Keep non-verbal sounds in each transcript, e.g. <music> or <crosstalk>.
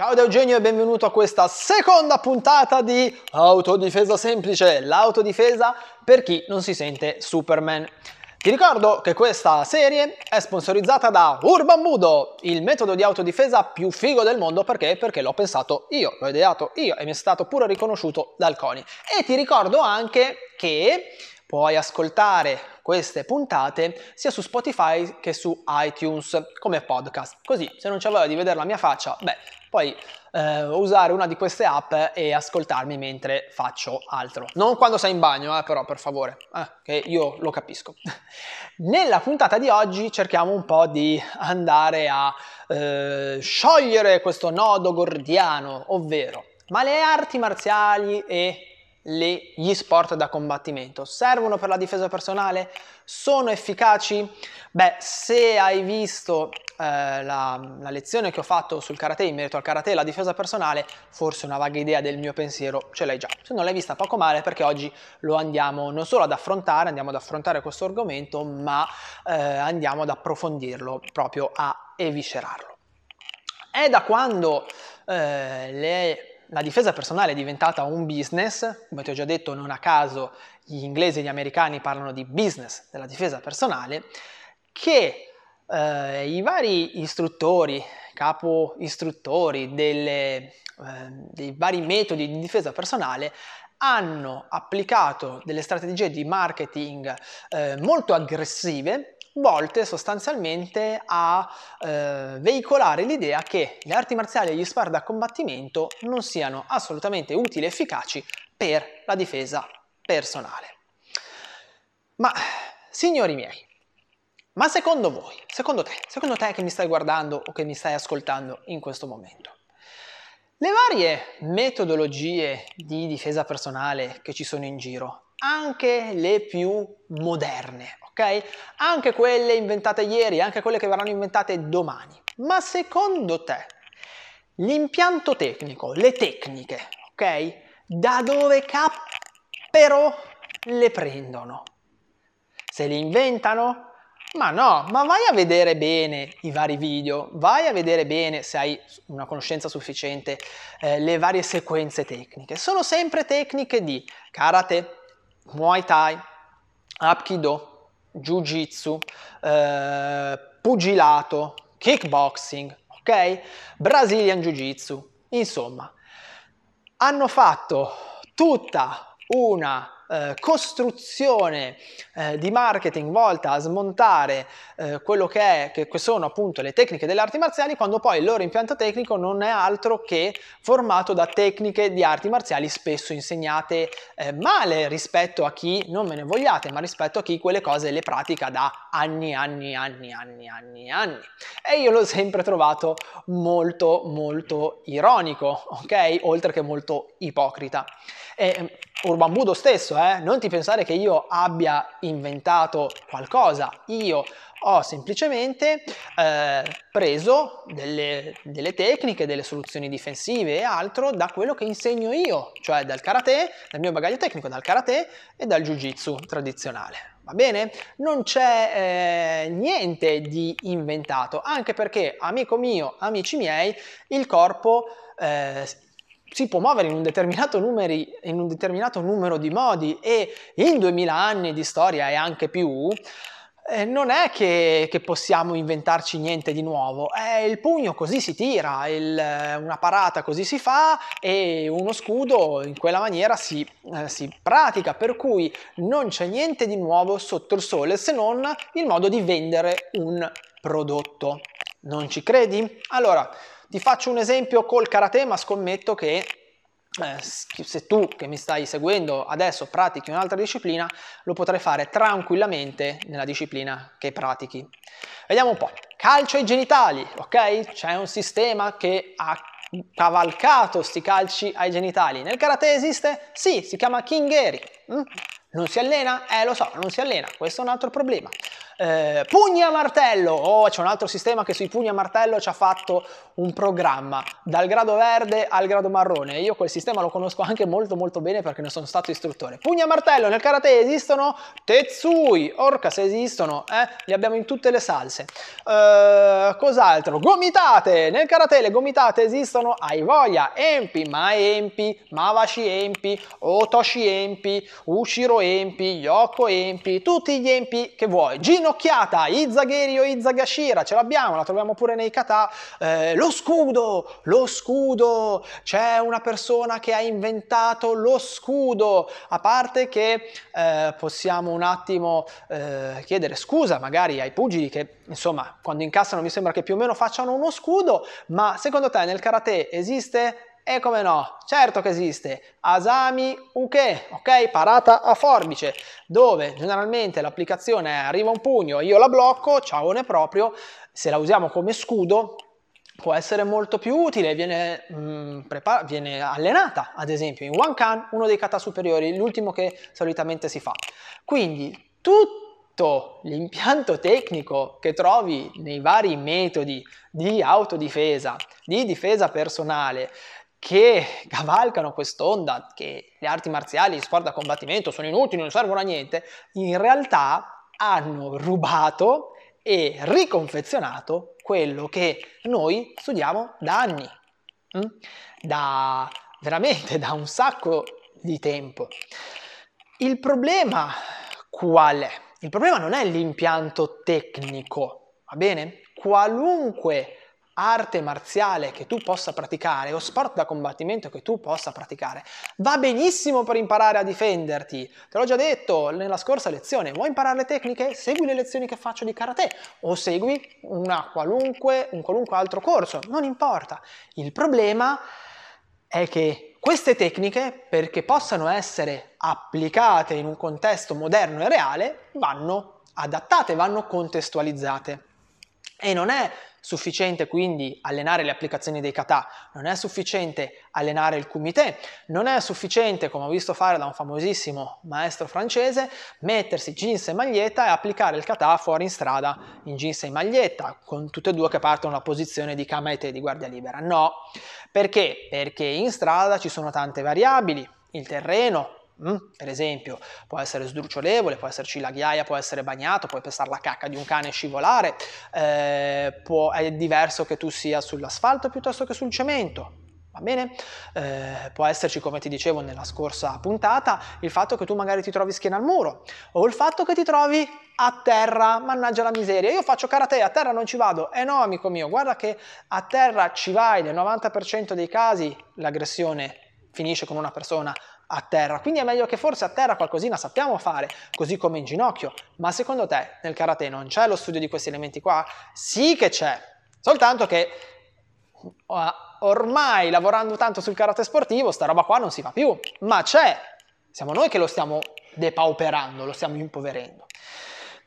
Ciao da Eugenio e benvenuto a questa seconda puntata di Autodifesa Semplice, l'autodifesa per chi non si sente Superman. Ti ricordo che questa serie è sponsorizzata da Urban Budo, il metodo di autodifesa più figo del mondo perché? Perché l'ho pensato io, l'ho ideato io e mi è stato pure riconosciuto dal CONI. E ti ricordo anche che puoi ascoltare queste puntate sia su Spotify che su iTunes come podcast. Così, se non c'è voglia di vedere la mia faccia, beh, puoi eh, usare una di queste app e ascoltarmi mentre faccio altro. Non quando sei in bagno, eh, però, per favore, eh, che io lo capisco. <laughs> Nella puntata di oggi cerchiamo un po' di andare a eh, sciogliere questo nodo gordiano, ovvero, ma le arti marziali e le, gli sport da combattimento servono per la difesa personale? Sono efficaci? Beh, se hai visto eh, la, la, lezione che ho fatto sul karate in merito al karate e la difesa personale, forse una vaga idea del mio pensiero ce l'hai già. Se non l'hai vista poco male perché oggi lo andiamo non solo ad affrontare, andiamo ad affrontare questo argomento, ma eh, andiamo ad approfondirlo, proprio a eviscerarlo. È da quando eh, le, la difesa personale è diventata un business, come ti ho già detto non a caso gli inglesi e gli americani parlano di business della difesa personale, che eh, i vari istruttori, capo istruttori delle, eh, dei vari metodi di difesa personale hanno applicato delle strategie di marketing eh, molto aggressive volte sostanzialmente a eh, veicolare l'idea che le arti marziali e gli sport da combattimento non siano assolutamente utili e efficaci per la difesa personale. Ma, signori miei, ma secondo voi, secondo te, secondo te che mi stai guardando o che mi stai ascoltando in questo momento, le varie metodologie di difesa personale che ci sono in giro, anche le più moderne, ok? Anche quelle inventate ieri, anche quelle che verranno inventate domani. Ma secondo te, l'impianto tecnico, le tecniche, ok? Da dove cappero le prendono? Se le inventano? Ma no, ma vai a vedere bene i vari video, vai a vedere bene se hai una conoscenza sufficiente eh, le varie sequenze tecniche. Sono sempre tecniche di karate, muay thai, apkido, jiu-jitsu, eh, pugilato, kickboxing, ok? Brazilian jiu-jitsu, insomma, hanno fatto tutta una eh, costruzione eh, di marketing volta a smontare eh, quello che, è, che sono appunto le tecniche delle arti marziali quando poi il loro impianto tecnico non è altro che formato da tecniche di arti marziali spesso insegnate eh, male rispetto a chi, non me ne vogliate, ma rispetto a chi quelle cose le pratica da anni, anni, anni, anni, anni, anni. E io l'ho sempre trovato molto, molto ironico, ok? Oltre che molto ipocrita. E, Urban Budo stesso, eh? non ti pensare che io abbia inventato qualcosa, io ho semplicemente eh, preso delle, delle, tecniche, delle soluzioni difensive e altro da quello che insegno io, cioè dal karate, dal mio bagaglio tecnico, dal karate e dal jiu-jitsu tradizionale. Va bene? Non c'è eh, niente di inventato, anche perché, amico mio, amici miei, il corpo eh, si può muovere in un, determinato numeri, in un determinato numero di modi e in 2000 anni di storia e anche più, eh, non è che, che, possiamo inventarci niente di nuovo, è il pugno così si tira, il, una parata così si fa e uno scudo in quella maniera si, eh, si pratica, per cui non c'è niente di nuovo sotto il sole se non il modo di vendere un prodotto. Non ci credi? Allora, ti faccio un esempio col karate, ma scommetto che eh, se tu che mi stai seguendo adesso pratichi un'altra disciplina, lo potrai fare tranquillamente nella disciplina che pratichi. Vediamo un po'. Calcio ai genitali, ok? C'è un sistema che ha cavalcato sti calci ai genitali. Nel karate esiste? Sì, si chiama Kingeri. Mm? Non si allena? Eh lo so, non si allena, questo è un altro problema. Eh, pugni a martello, oh c'è un altro sistema che sui pugni a martello ci ha fatto un programma dal grado verde al grado marrone. Io quel sistema lo conosco anche molto molto bene perché ne sono stato istruttore. Pugni a martello nel karate esistono? Tetsui, orca se esistono, eh? li abbiamo in tutte le salse. Eh, cos'altro? Gomitate, nel karate le gomitate esistono? Hai voglia, Empi, Maempi, Mawashi Empi, Otoshi Empi, Ushiro Empi, Yoko Empi, tutti gli Empi che vuoi. Gino un'occhiata, Izagiri o Izagashira, ce l'abbiamo, la troviamo pure nei kata. Eh, lo scudo, lo scudo, c'è una persona che ha inventato lo scudo, a parte che eh, possiamo un attimo eh, chiedere scusa magari ai pugili che insomma quando incassano mi sembra che più o meno facciano uno scudo, ma secondo te nel karate esiste e come no, certo che esiste, Asami Uke, ok? Parata a forbice, dove generalmente l'applicazione arriva un pugno, io la blocco, ciao ne proprio, se la usiamo come scudo può essere molto più utile, viene, mh, mm, viene allenata ad esempio in One Can, uno dei kata superiori, l'ultimo che solitamente si fa. Quindi tutto l'impianto tecnico che trovi nei vari metodi di autodifesa, di difesa personale, che cavalcano quest'onda che le arti marziali, gli sport da combattimento sono inutili, non servono a niente, in realtà hanno rubato e riconfezionato quello che noi studiamo da anni, mm? da veramente da un sacco di tempo. Il problema qual è? Il problema non è l'impianto tecnico, va bene? Qualunque arte marziale che tu possa praticare o sport da combattimento che tu possa praticare, va benissimo per imparare a difenderti. Te l'ho già detto nella scorsa lezione, vuoi imparare le tecniche? Segui le lezioni che faccio di karate o segui qualunque, un qualunque altro corso, non importa. Il problema è che queste tecniche, perché possano essere applicate in un contesto moderno e reale, vanno adattate, vanno contestualizzate. E non è sufficiente quindi allenare le applicazioni dei kata, non è sufficiente allenare il kumite, non è sufficiente, come ho visto fare da un famosissimo maestro francese, mettersi jeans e maglietta e applicare il kata fuori in strada in jeans e maglietta, con tutte e due che partono dalla posizione di kamaete di guardia libera. No, perché? Perché in strada ci sono tante variabili, il terreno, Mm? Per esempio, può essere sdrucciolevole, può esserci la ghiaia, può essere bagnato, puoi passare la cacca di un cane e scivolare, eh, può, è diverso che tu sia sull'asfalto piuttosto che sul cemento. Va bene? Eh, può esserci, come ti dicevo nella scorsa puntata, il fatto che tu magari ti trovi schiena al muro o il fatto che ti trovi a terra, mannaggia la miseria, io faccio karate, a terra non ci vado. Eh no, amico mio, guarda che a terra ci vai, nel 90% dei casi l'aggressione finisce con una persona a terra. Quindi è meglio che forse a terra qualcosina sappiamo fare, così come in ginocchio. Ma secondo te nel karate non c'è lo studio di questi elementi qua? Sì che c'è, soltanto che ormai lavorando tanto sul karate sportivo sta roba qua non si fa più, ma c'è. Siamo noi che lo stiamo depauperando, lo stiamo impoverendo.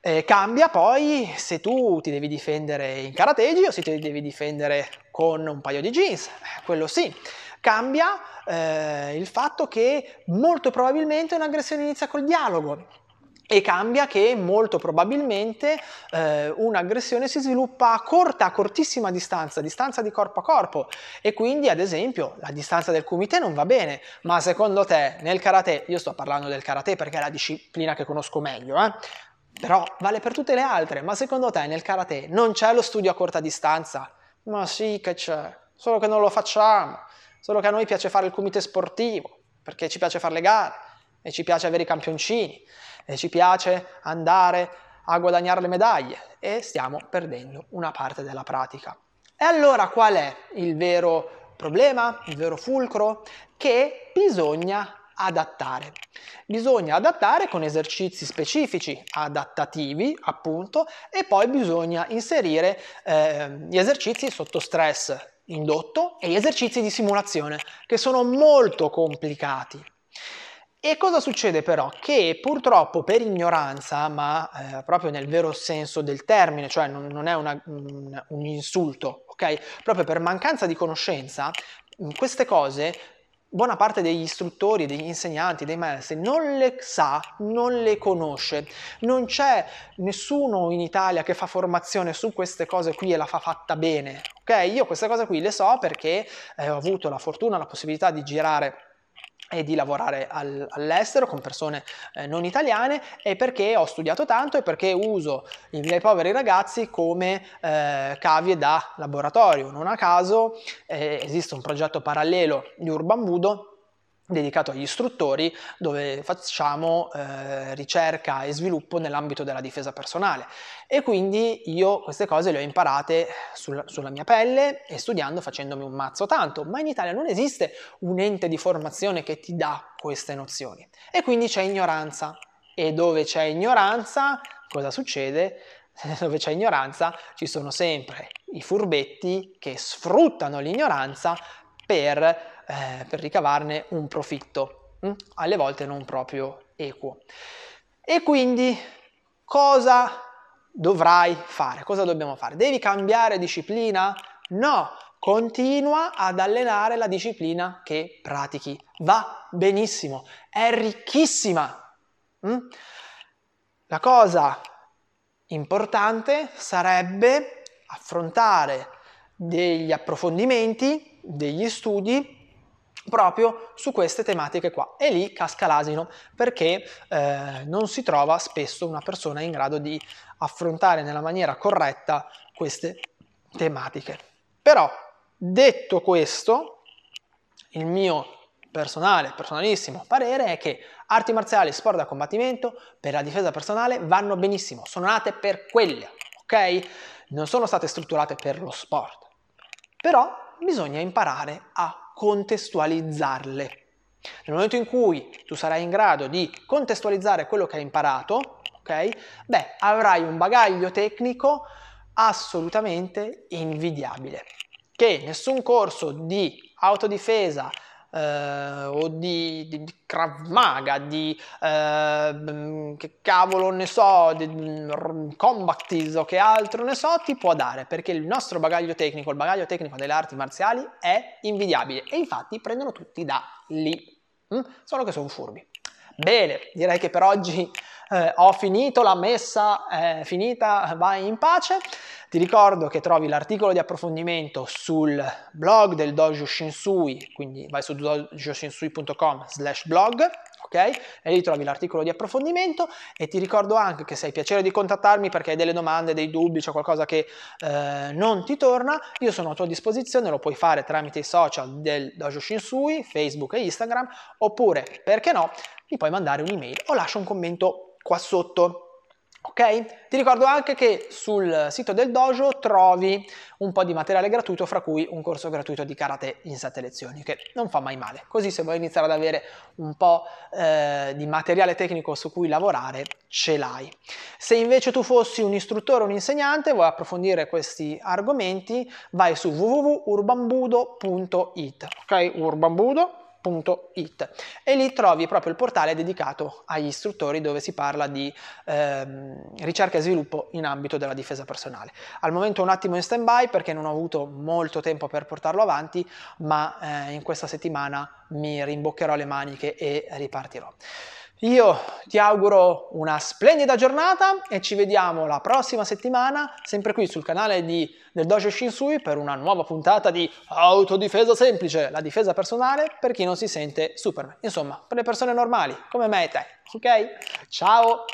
Eh, cambia poi se tu ti devi difendere in karategi o se ti devi difendere con un paio di jeans, eh, quello sì. Cambia eh, il fatto che molto probabilmente un'aggressione inizia col dialogo e cambia che molto probabilmente eh, un'aggressione si sviluppa a corta, a cortissima distanza, distanza di corpo a corpo e quindi ad esempio la distanza del kumite non va bene, ma secondo te nel karate, io sto parlando del karate perché è la disciplina che conosco meglio, eh? però vale per tutte le altre, ma secondo te nel karate non c'è lo studio a corta distanza? Ma sì che c'è, solo che non lo facciamo. Solo che a noi piace fare il comité sportivo, perché ci piace fare le gare, e ci piace avere i campioncini, e ci piace andare a guadagnare le medaglie, e stiamo perdendo una parte della pratica. E allora qual è il vero problema, il vero fulcro? Che bisogna adattare. Bisogna adattare con esercizi specifici, adattativi appunto, e poi bisogna inserire eh, gli esercizi sotto stress indotto e gli esercizi di simulazione, che sono molto complicati. E cosa succede però? Che purtroppo per ignoranza, ma eh, proprio nel vero senso del termine, cioè non, non è una, un, un, insulto, ok? Proprio per mancanza di conoscenza, queste cose buona parte degli istruttori, degli insegnanti, dei maestri non le sa, non le conosce. Non c'è nessuno in Italia che fa formazione su queste cose qui e la fa fatta bene. Ok? Io queste cose qui le so perché eh, ho avuto la fortuna, la possibilità di girare e di lavorare al, all'estero con persone eh, non italiane e perché ho studiato tanto e perché uso i miei poveri ragazzi come eh, cavie da laboratorio. Non a caso eh, esiste un progetto parallelo di Urban Budo dedicato agli istruttori dove facciamo eh, ricerca e sviluppo nell'ambito della difesa personale. E quindi io queste cose le ho imparate sul, sulla mia pelle e studiando facendomi un mazzo tanto. Ma in Italia non esiste un ente di formazione che ti dà queste nozioni. E quindi c'è ignoranza. E dove c'è ignoranza cosa succede? <laughs> dove c'è ignoranza ci sono sempre i furbetti che sfruttano l'ignoranza per, eh, per ricavarne un profitto, hm? alle volte non proprio equo. E quindi cosa dovrai fare? Cosa dobbiamo fare? Devi cambiare disciplina? No, continua ad allenare la disciplina che pratichi. Va benissimo, è ricchissima. Hm? La cosa importante sarebbe affrontare degli approfondimenti degli studi proprio su queste tematiche qua e lì casca l'asino perché eh, non si trova spesso una persona in grado di affrontare nella maniera corretta queste tematiche. Però detto questo, il mio personale, personalissimo parere è che arti marziali e sport da combattimento per la difesa personale vanno benissimo, sono nate per quelle, ok? Non sono state strutturate per lo sport. Però bisogna imparare a contestualizzarle. Nel momento in cui tu sarai in grado di contestualizzare quello che hai imparato, ok? Beh, avrai un bagaglio tecnico assolutamente invidiabile, che nessun corso di autodifesa eh, o di, di, di, Krav Maga, di eh, che cavolo ne so, di mm, Combatis o che altro ne so, ti può dare perché il nostro bagaglio tecnico, il bagaglio tecnico delle arti marziali è invidiabile e infatti prendono tutti da lì, mm? solo che sono furbi. Bene, direi che per oggi eh, ho finito, la messa è finita, vai in pace. Ti ricordo che trovi l'articolo di approfondimento sul blog del Dojo Shinsui, quindi vai su dojoshinsui.com slash blog, ok? E lì trovi l'articolo di approfondimento e ti ricordo anche che se hai piacere di contattarmi perché hai delle domande, dei dubbi, c'è qualcosa che eh, non ti torna, io sono a tua disposizione, lo puoi fare tramite i social del Dojo Shinsui, Facebook e Instagram, oppure, perché no, mi puoi mandare un'email o lascia un commento qua sotto. Ok? Ti ricordo anche che sul sito del dojo trovi un po' di materiale gratuito, fra cui un corso gratuito di karate in 7 lezioni, che non fa mai male. Così se vuoi iniziare ad avere un po' eh, di materiale tecnico su cui lavorare, ce l'hai. Se invece tu fossi un istruttore o un insegnante, vuoi approfondire questi argomenti, vai su www.urbanbudo.it. Ok? Urbanbudo www.it e lì trovi proprio il portale dedicato agli istruttori dove si parla di ehm, ricerca e sviluppo in ambito della difesa personale. Al momento un attimo in stand by perché non ho avuto molto tempo per portarlo avanti, ma eh, in questa settimana mi rimboccherò le maniche e ripartirò. Io ti auguro una splendida giornata e ci vediamo la prossima settimana, sempre qui sul canale di, del Dojo Shinsui per una nuova puntata di Autodifesa Semplice, la difesa personale per chi non si sente Superman. Insomma, per le persone normali, come me e te. Ok? Ciao!